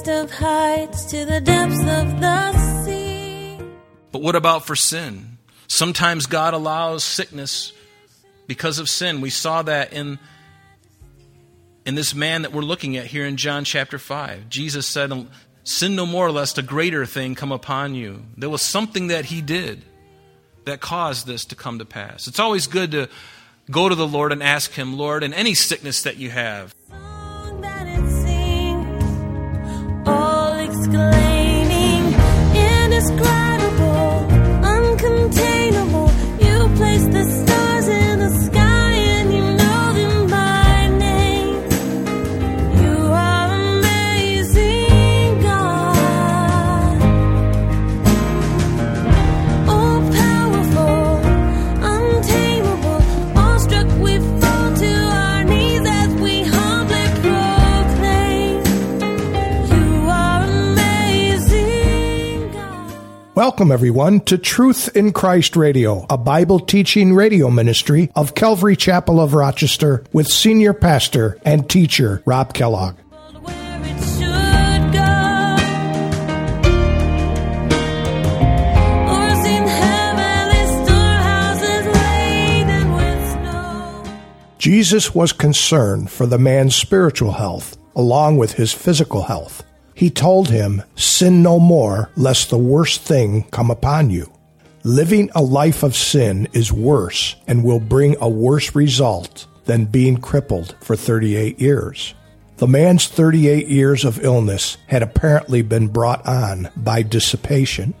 highest of heights to the depths of the sea. But what about for sin? Sometimes God allows sickness because of sin. We saw that in in this man that we're looking at here in John chapter 5. Jesus said, um, Sin no more, lest a greater thing come upon you. There was something that he did that caused this to come to pass. It's always good to go to the Lord and ask him, Lord, in any sickness that you have, exclaiming, indescribable, Welcome, everyone, to Truth in Christ Radio, a Bible teaching radio ministry of Calvary Chapel of Rochester with senior pastor and teacher Rob Kellogg. Jesus was concerned for the man's spiritual health along with his physical health. He told him, Sin no more, lest the worst thing come upon you. Living a life of sin is worse and will bring a worse result than being crippled for 38 years. The man's 38 years of illness had apparently been brought on by dissipation.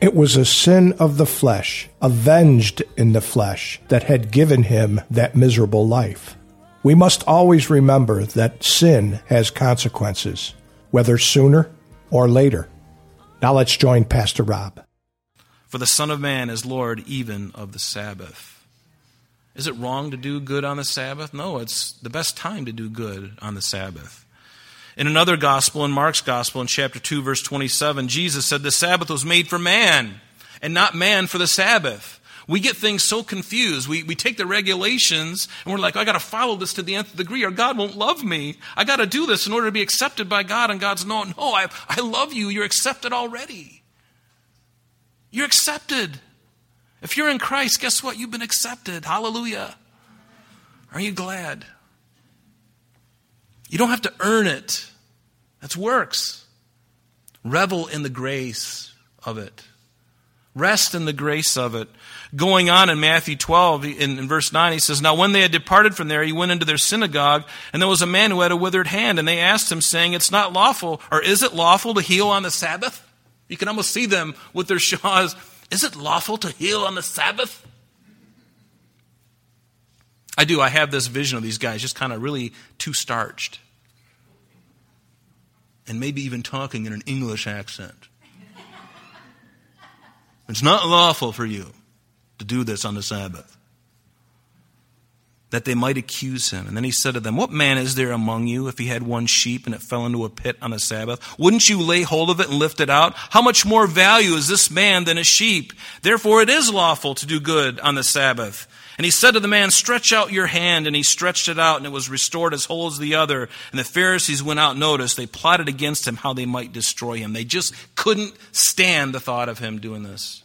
It was a sin of the flesh, avenged in the flesh, that had given him that miserable life. We must always remember that sin has consequences, whether sooner or later. Now let's join Pastor Rob. For the Son of Man is Lord even of the Sabbath. Is it wrong to do good on the Sabbath? No, it's the best time to do good on the Sabbath. In another gospel, in Mark's gospel, in chapter 2, verse 27, Jesus said the Sabbath was made for man, and not man for the Sabbath. We get things so confused. We, we take the regulations and we're like, I got to follow this to the nth degree or God won't love me. I got to do this in order to be accepted by God. And God's no, no, I, I love you. You're accepted already. You're accepted. If you're in Christ, guess what? You've been accepted. Hallelujah. Are you glad? You don't have to earn it. That's works. Revel in the grace of it. Rest in the grace of it. Going on in Matthew 12, in, in, verse 9, he says, Now when they had departed from there, he went into their synagogue, and there was a man who had a withered hand, and they asked him, saying, It's not lawful, or is it lawful to heal on the Sabbath? You can almost see them with their shawls. Is it lawful to heal on the Sabbath? I do. I have this vision of these guys just kind of really too starched. And maybe even talking in an English accent. It's not lawful for you to do this on the Sabbath. That they might accuse him. And then he said to them, What man is there among you if he had one sheep and it fell into a pit on the Sabbath? Wouldn't you lay hold of it and lift it out? How much more value is this man than a sheep? Therefore it is lawful to do good on the Sabbath. And he said to the man, Stretch out your hand. And he stretched it out, and it was restored as whole as the other. And the Pharisees went out, noticed, they plotted against him how they might destroy him. They just couldn't stand the thought of him doing this.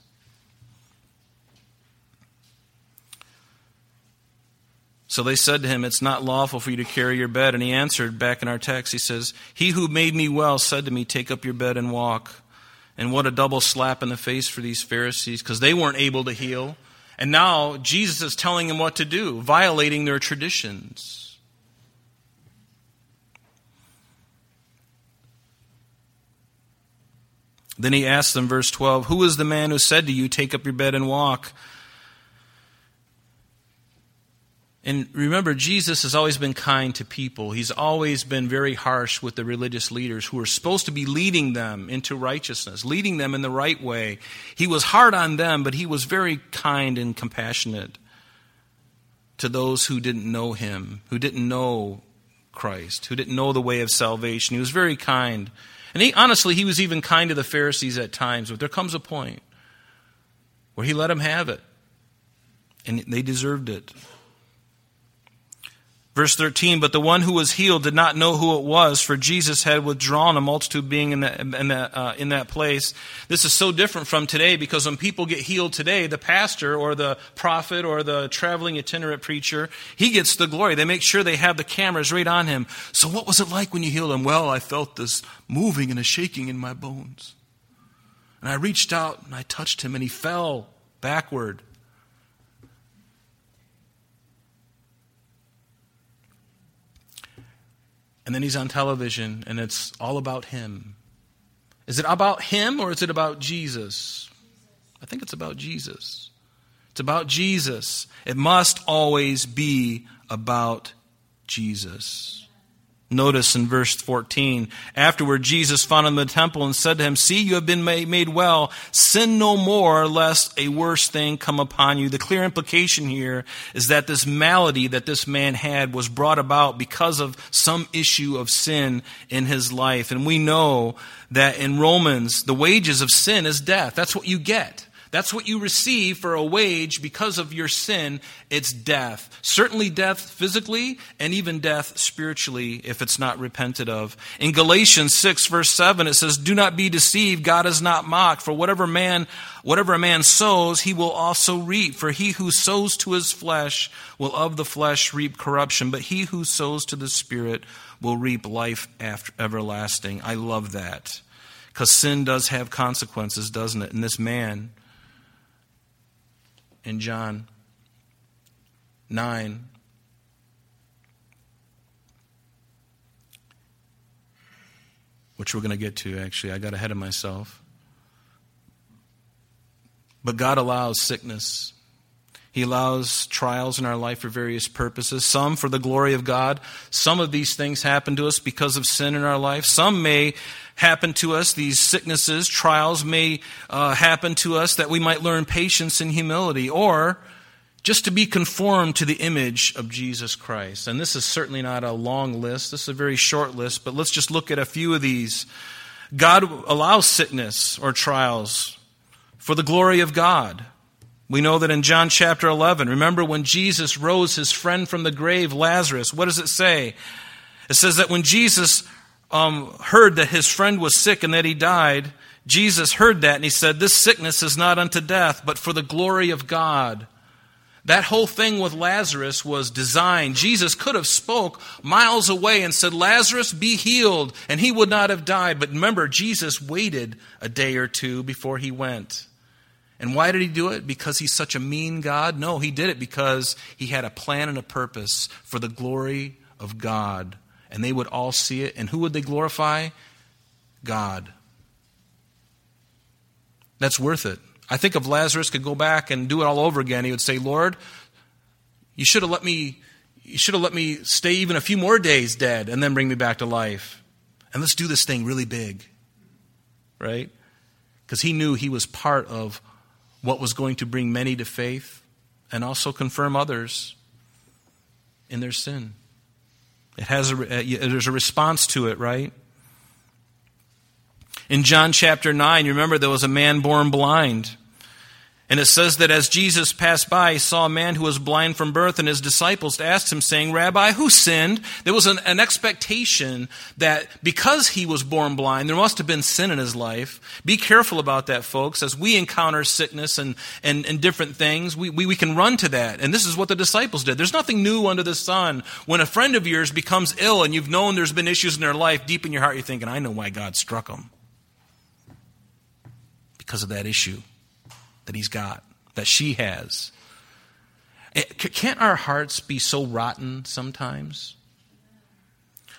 So they said to him, It's not lawful for you to carry your bed. And he answered back in our text, he says, He who made me well said to me, Take up your bed and walk. And what a double slap in the face for these Pharisees, because they weren't able to heal. And now Jesus is telling them what to do, violating their traditions. Then he asked them, verse 12, Who is the man who said to you, Take up your bed and walk? And remember, Jesus has always been kind to people. He's always been very harsh with the religious leaders who are supposed to be leading them into righteousness, leading them in the right way. He was hard on them, but he was very kind and compassionate to those who didn't know him, who didn't know Christ, who didn't know the way of salvation. He was very kind. And he, honestly, he was even kind to the Pharisees at times, but there comes a point where he let them have it, and they deserved it. Verse 13, but the one who was healed did not know who it was, for Jesus had withdrawn a multitude being in that, in uh, in that place. This is so different from today because when people get healed today, the pastor or the prophet or the traveling itinerant preacher, he gets the glory. They make sure they have the cameras right on him. So what was it like when you healed him? Well, I felt this moving and a shaking in my bones. And I reached out and I touched him and he fell backward. And then he's on television and it's all about him. Is it about him or is it about Jesus? I think it's about Jesus. It's about Jesus. It must always be about Jesus. Notice in verse 14, afterward Jesus found him in the temple and said to him, See, you have been made well. Sin no more, lest a worse thing come upon you. The clear implication here is that this malady that this man had was brought about because of some issue of sin in his life. And we know that in Romans, the wages of sin is death. That's what you get. That's what you receive for a wage because of your sin. It's death. Certainly death physically and even death spiritually if it's not repented of. In Galatians 6 verse 7 it says, Do not be deceived. God is not mocked. For whatever man, whatever a man sows, he will also reap. For he who sows to his flesh will of the flesh reap corruption. But he who sows to the Spirit will reap life after everlasting. I love that. Because sin does have consequences, doesn't it? And this man, in John 9. Which we're going to get to, actually. I got ahead of myself. But God allows sickness. He allows trials in our life for various purposes, some for the glory of God. Some of these things happen to us because of sin in our life. Some may happen to us, these sicknesses, trials may uh, happen to us that we might learn patience and humility, or just to be conformed to the image of Jesus Christ. And this is certainly not a long list, this is a very short list, but let's just look at a few of these. God allows sickness or trials for the glory of God. We know that in John chapter 11, remember when Jesus rose his friend from the grave, Lazarus, what does it say? It says that when Jesus um, heard that his friend was sick and that he died, Jesus heard that and he said, This sickness is not unto death, but for the glory of God. That whole thing with Lazarus was designed. Jesus could have spoke miles away and said, Lazarus, be healed, and he would not have died. But remember, Jesus waited a day or two before he went. And why did he do it? Because he's such a mean God? No, he did it because he had a plan and a purpose for the glory of God and they would all see it. And who would they glorify? God. That's worth it. I think if Lazarus could go back and do it all over again, he would say, Lord, you should have let me you should have let me stay even a few more days dead and then bring me back to life. And let's do this thing really big. Right? Because he knew he was part of what was going to bring many to faith and also confirm others in their sin. It has a, uh, there's a response to it, right? In John chapter 9, you remember there was a man born blind. And it says that as Jesus passed by, he saw a man who was blind from birth, and his disciples asked him, saying, Rabbi, who sinned? There was an, an, expectation that because he was born blind, there must have been sin in his life. Be careful about that, folks. As we encounter sickness and, and, and different things, we, we, we can run to that. And this is what the disciples did. There's nothing new under the sun. When a friend of yours becomes ill and you've known there's been issues in their life, deep in your heart, you're thinking, I know why God struck them. Because of that issue that he's got, that she has. Eh, can't our hearts be so rotten sometimes?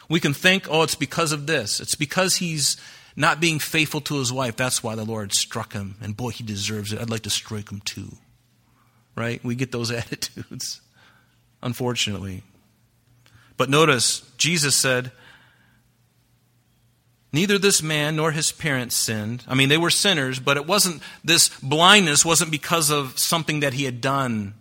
We can think, oh, it's because of this. It's because he's not being faithful to his wife. That's why the Lord struck him. And boy, he deserves it. I'd like to strike him too. Right? We get those attitudes, unfortunately. But notice, Jesus said, Neither this man nor his parents sinned. I mean, they were sinners, but it wasn't, this blindness wasn't because of something that he had done.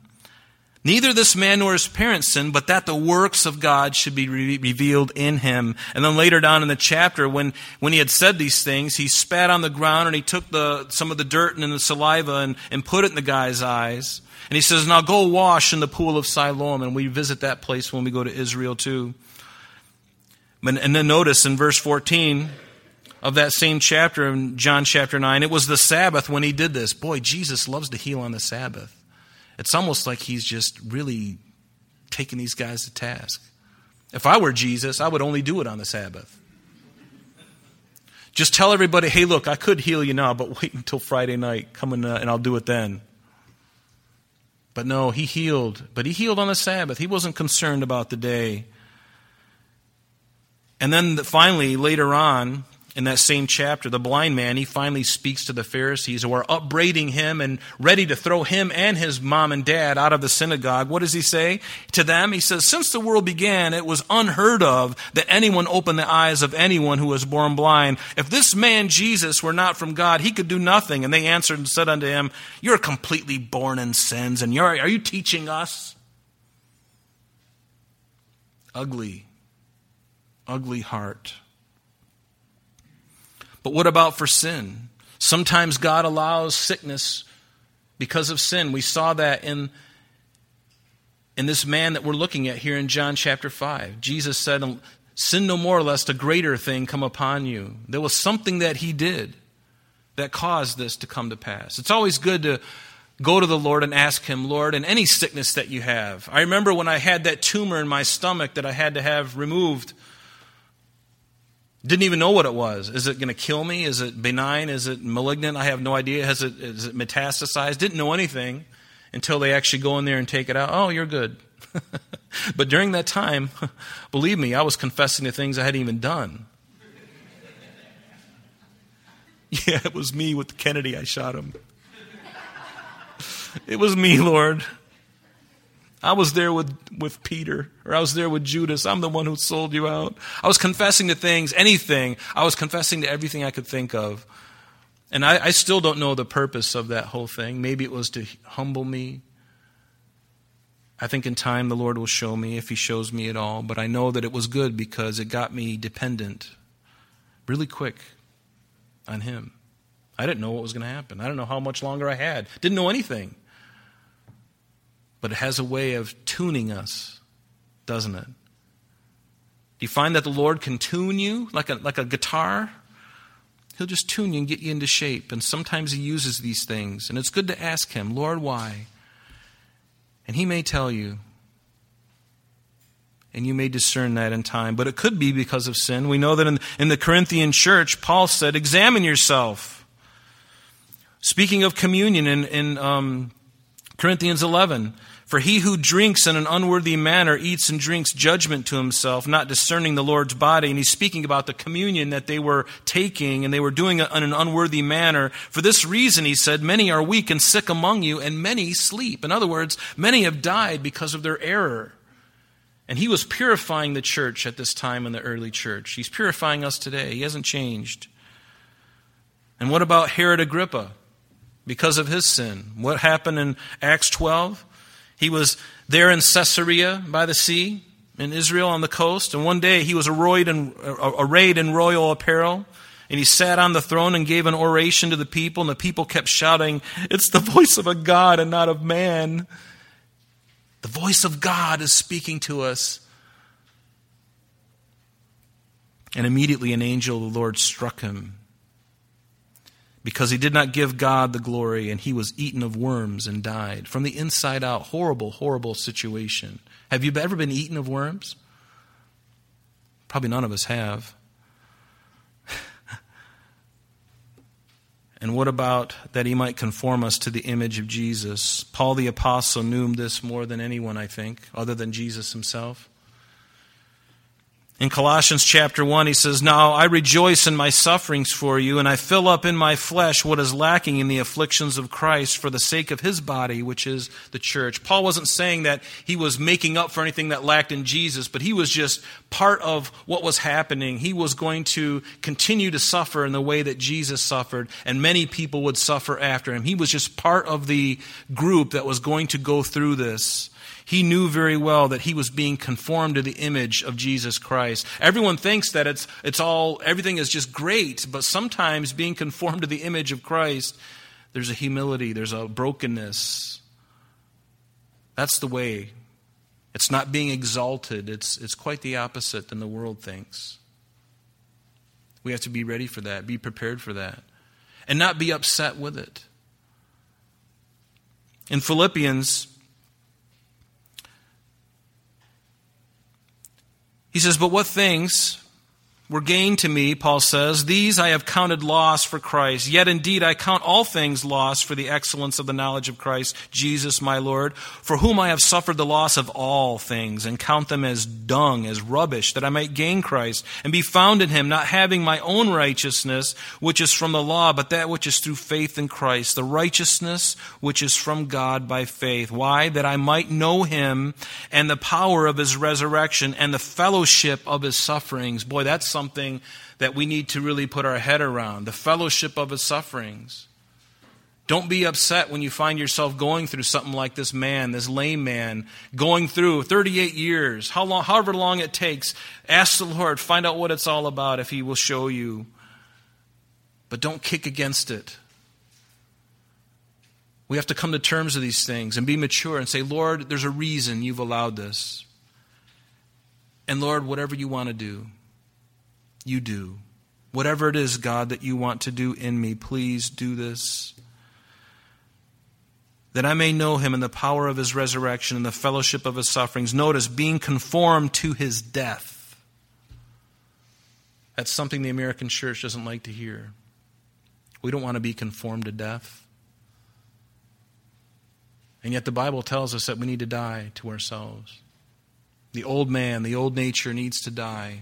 Neither this man nor his parents sinned, but that the works of God should be re- revealed in him. And then later down in the chapter, when, when he had said these things, he spat on the ground and he took the, some of the dirt and the saliva and, and put it in the guy's eyes. And he says, Now go wash in the pool of Siloam. And we visit that place when we go to Israel too. And then notice in verse 14 of that same chapter in John chapter 9, it was the Sabbath when he did this. Boy, Jesus loves to heal on the Sabbath. It's almost like he's just really taking these guys to task. If I were Jesus, I would only do it on the Sabbath. Just tell everybody, hey, look, I could heal you now, but wait until Friday night. Come and, uh, and I'll do it then. But no, he healed. But he healed on the Sabbath. He wasn't concerned about the day. And then finally, later on, in that same chapter, the blind man, he finally speaks to the Pharisees who are upbraiding him and ready to throw him and his mom and dad out of the synagogue. What does he say to them? He says, Since the world began, it was unheard of that anyone opened the eyes of anyone who was born blind. If this man Jesus were not from God, he could do nothing. And they answered and said unto him, You're completely born in sins, and you're, are you teaching us? Ugly, ugly heart. But what about for sin? Sometimes God allows sickness because of sin. We saw that in, in this man that we're looking at here in John chapter 5. Jesus said, Sin no more, lest a greater thing come upon you. There was something that he did that caused this to come to pass. It's always good to go to the Lord and ask Him, Lord, in any sickness that you have. I remember when I had that tumor in my stomach that I had to have removed didn't even know what it was. Is it going to kill me? Is it benign? Is it malignant? I have no idea. Has it, is it metastasized? Didn't know anything until they actually go in there and take it out. Oh, you're good. but during that time, believe me, I was confessing to things I hadn't even done. yeah, it was me with Kennedy. I shot him. it was me, Lord. I was there with, with Peter, or I was there with Judas. I'm the one who sold you out. I was confessing to things, anything. I was confessing to everything I could think of. And I, I still don't know the purpose of that whole thing. Maybe it was to humble me. I think in time the Lord will show me if He shows me at all. But I know that it was good because it got me dependent really quick on Him. I didn't know what was going to happen. I didn't know how much longer I had. Didn't know anything but it has a way of tuning us, doesn't it? Do you find that the Lord can tune you like a, like a guitar? He'll just tune you and get you into shape. And sometimes He uses these things. And it's good to ask Him, Lord, why? And He may tell you. And you may discern that in time. But it could be because of sin. We know that in, in the Corinthian church, Paul said, Examine yourself. Speaking of communion in, in um, Corinthians 11, for he who drinks in an unworthy manner eats and drinks judgment to himself, not discerning the Lord's body. And he's speaking about the communion that they were taking, and they were doing it in an unworthy manner. For this reason, he said, Many are weak and sick among you, and many sleep. In other words, many have died because of their error. And he was purifying the church at this time in the early church. He's purifying us today. He hasn't changed. And what about Herod Agrippa? Because of his sin. What happened in Acts 12? He was there in Caesarea by the sea in Israel on the coast, and one day he was arrayed in, uh, arrayed in royal apparel. And he sat on the throne and gave an oration to the people, and the people kept shouting, It's the voice of a God and not of man. The voice of God is speaking to us. And immediately an angel of the Lord struck him because he did not give God the glory and he was eaten of worms and died. From the inside out, horrible, horrible situation. Have you ever been eaten of worms? Probably none of us have. and what about that he might conform us to the image of Jesus? Paul the Apostle knew this more than anyone, I think, other than Jesus himself. In Colossians chapter 1, he says, Now I rejoice in my sufferings for you, and I fill up in my flesh what is lacking in the afflictions of Christ for the sake of his body, which is the church. Paul wasn't saying that he was making up for anything that lacked in Jesus, but he was just part of what was happening. He was going to continue to suffer in the way that Jesus suffered, and many people would suffer after him. He was just part of the group that was going to go through this. He knew very well that he was being conformed to the image of Jesus Christ. Everyone thinks that it's, it's all, everything is just great, but sometimes being conformed to the image of Christ, there's a humility, there's a brokenness. That's the way. It's not being exalted, it's, it's quite the opposite than the world thinks. We have to be ready for that, be prepared for that, and not be upset with it. In Philippians, He says, But what things were gain to me, Paul says, these I have counted loss for Christ. Yet indeed I count all things loss for the excellence of the knowledge of Christ, Jesus my Lord, for whom I have suffered the loss of all things, and count them as dung, as rubbish, that I might gain Christ, and be found in him, not having my own righteousness, which is from the law, but that which is through faith in Christ, the righteousness which is from God by faith. Why? That I might know him, and the power of his resurrection, and the fellowship of his sufferings. Boy, that's something that we need to really put our head around the fellowship of his sufferings. Don't be upset when you find yourself going through something like this man, this lame man, going through 38 years, how long, however long it takes. Ask the Lord, find out what it's all about if He will show you. But don't kick against it. We have to come to terms with these things and be mature and say, Lord, there's a reason you've allowed this. And Lord, whatever you want to do, you do. Whatever it is, God, that you want to do in me, please do this. That I may know him in the power of his resurrection and the fellowship of his sufferings. Notice, being conformed to his death. That's something the American church doesn't like to hear. We don't want to be conformed to death. And yet the Bible tells us that we need to die to ourselves. The old man, the old nature needs to die.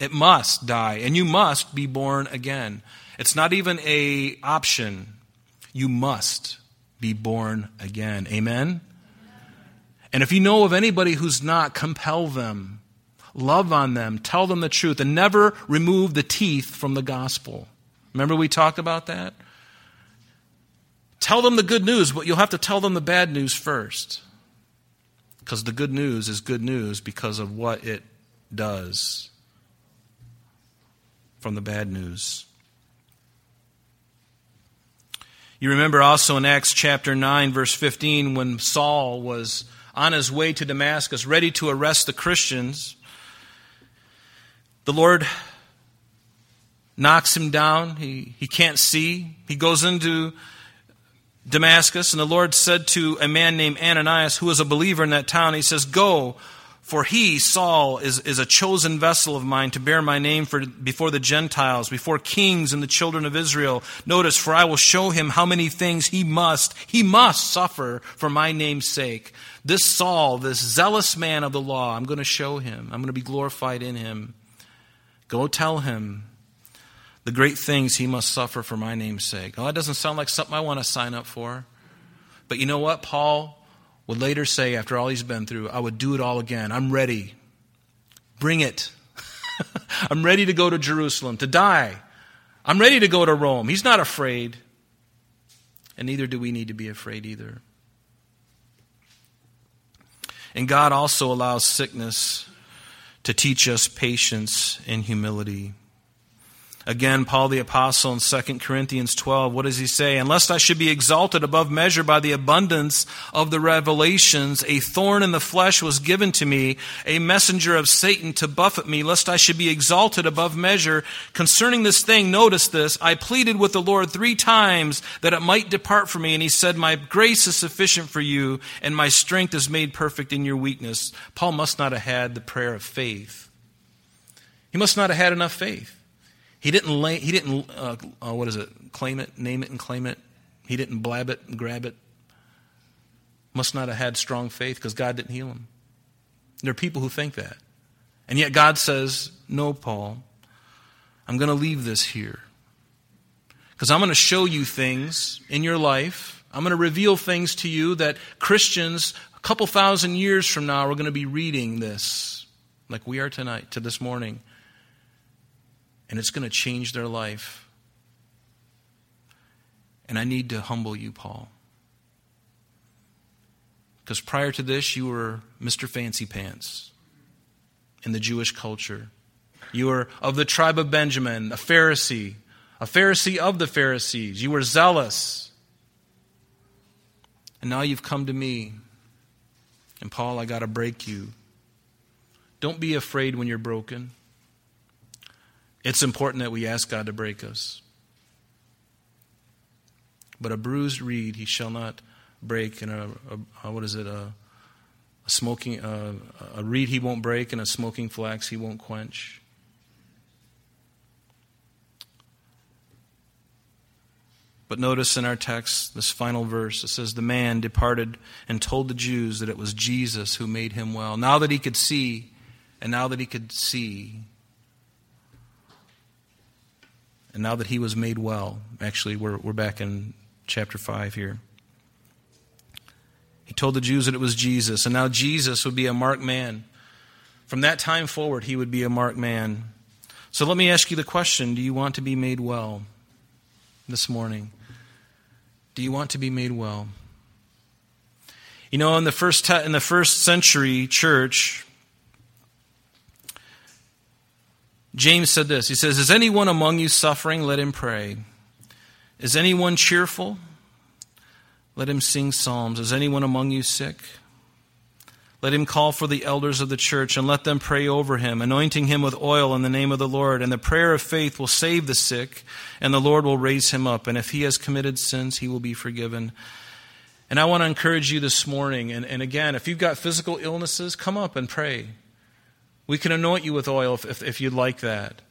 It must die, and you must be born again. It's not even a option. You must be born again. Amen? And if you know of anybody who's not, compel them. Love on them. Tell them the truth. And never remove the teeth from the gospel. Remember we talked about that? Tell them the good news, but you'll have to tell them the bad news first. Because the good news is good news because of what it does from the bad news. You remember also in Acts chapter 9, verse 15, when Saul was on his way to Damascus, ready to arrest the Christians, the Lord knocks him down. He, he can't see. He goes into Damascus, and the Lord said to a man named Ananias, who was a believer in that town, He says, Go for he, Saul, is, is a chosen vessel of mine to bear my name for, before the Gentiles, before kings and the children of Israel. Notice, for I will show him how many things he must, he must suffer for my name's sake. This Saul, this zealous man of the law, I'm going to show him. I'm going to be glorified in him. Go tell him the great things he must suffer for my name's sake. Oh, that doesn't sound like something I want to sign up for. But you know what? Paul would later say, after all he's been through, I would do it all again. I'm ready. Bring it. I'm ready to go to Jerusalem, to die. I'm ready to go to Rome. He's not afraid. And neither do we need to be afraid either. And God also allows sickness to teach us patience and humility. Again, Paul the Apostle in 2 Corinthians 12, what does he say? Unless I should be exalted above measure by the abundance of the revelations, a thorn in the flesh was given to me, a messenger of Satan to buffet me, lest I should be exalted above measure. Concerning this thing, notice this, I pleaded with the Lord three times that it might depart from me, and he said, My grace is sufficient for you, and my strength is made perfect in your weakness. Paul must not have had the prayer of faith. He must not have had enough faith. He didn't, lay, he didn't uh, uh, what is it, claim it, name it, and claim it. He didn't blab it and grab it. Must not have had strong faith because God didn't heal him. There are people who think that. And yet God says, No, Paul, I'm going to leave this here. Because I'm going to show you things in your life. I'm going to reveal things to you that Christians, a couple thousand years from now, are going to be reading this, like we are tonight, to this morning. And it's going to change their life. And I need to humble you, Paul. Because prior to this, you were Mr. Fancy Pants in the Jewish culture. You were of the tribe of Benjamin, a Pharisee, a Pharisee of the Pharisees. You were zealous. And now you've come to me. And Paul, I got to break you. Don't be afraid when you're broken. It's important that we ask God to break us. But a bruised reed he shall not break, and a, a, what is it? A, a smoking a, a reed he won't break, and a smoking flax he won't quench. But notice in our text, this final verse, it says, The man departed and told the Jews that it was Jesus who made him well. Now that he could see, and now that he could see, and now that he was made well, actually, we're, we're back in chapter 5 here. He told the Jews that it was Jesus, and now Jesus would be a marked man. From that time forward, he would be a marked man. So let me ask you the question Do you want to be made well this morning? Do you want to be made well? You know, in the first, te- in the first century church, James said this He says, Is anyone among you suffering? Let him pray. Is anyone cheerful? Let him sing psalms. Is anyone among you sick? Let him call for the elders of the church and let them pray over him, anointing him with oil in the name of the Lord. And the prayer of faith will save the sick, and the Lord will raise him up. And if he has committed sins, he will be forgiven. And I want to encourage you this morning. And, and again, if you've got physical illnesses, come up and pray. We can anoint you with oil if, if, if you'd like that.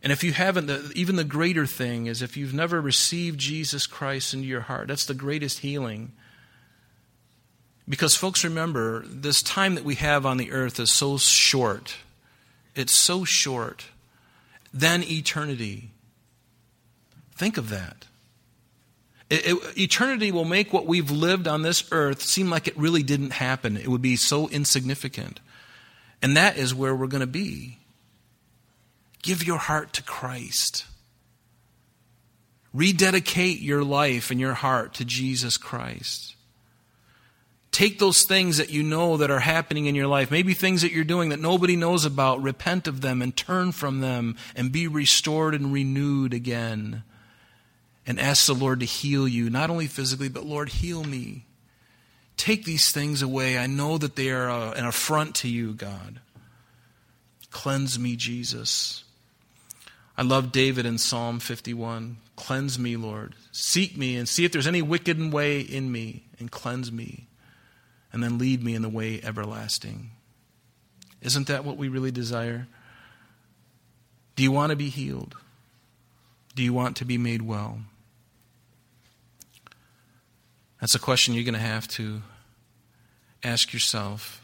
And if you haven't, the, even the greater thing is if you've never received Jesus Christ into your heart, that's the greatest healing. Because, folks, remember, this time that we have on the earth is so short. It's so short. Then eternity. Think of that. It, it, eternity will make what we've lived on this earth seem like it really didn't happen. It would be so insignificant. And that is where we're going to be. Give your heart to Christ. Rededicate your life and your heart to Jesus Christ. Take those things that you know that are happening in your life, maybe things that you're doing that nobody knows about, repent of them and turn from them and be restored and renewed again. And ask the Lord to heal you, not only physically, but Lord, heal me. Take these things away. I know that they are uh, an affront to you, God. Cleanse me, Jesus. I love David in Psalm 51. Cleanse me, Lord. Seek me and see if there's any wicked way in me and cleanse me. And then lead me in the way everlasting. Isn't that what we really desire? Do you want to be healed? Do you want to be made well? That's a question you're going to have to ask yourself.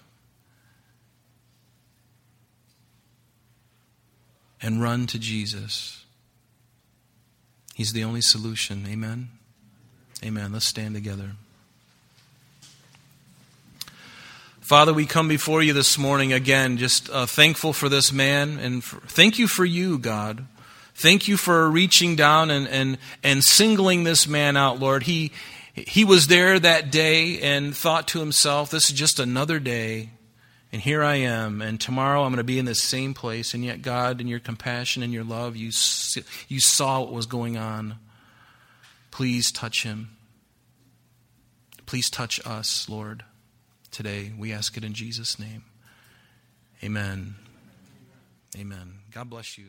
and run to Jesus. He's the only solution. Amen? Amen. Let's stand together. Father, we come before you this morning again, just uh, thankful for this man, and for, thank you for you, God. Thank you for reaching down and, and, and singling this man out, Lord. He, he was there that day and thought to himself, this is just another day and here I am, and tomorrow I'm going to be in this same place, and yet, God, in your compassion and your love, you, you saw what was going on. Please touch him. Please touch us, Lord, today. We ask it in Jesus' name. Amen. Amen. God bless you.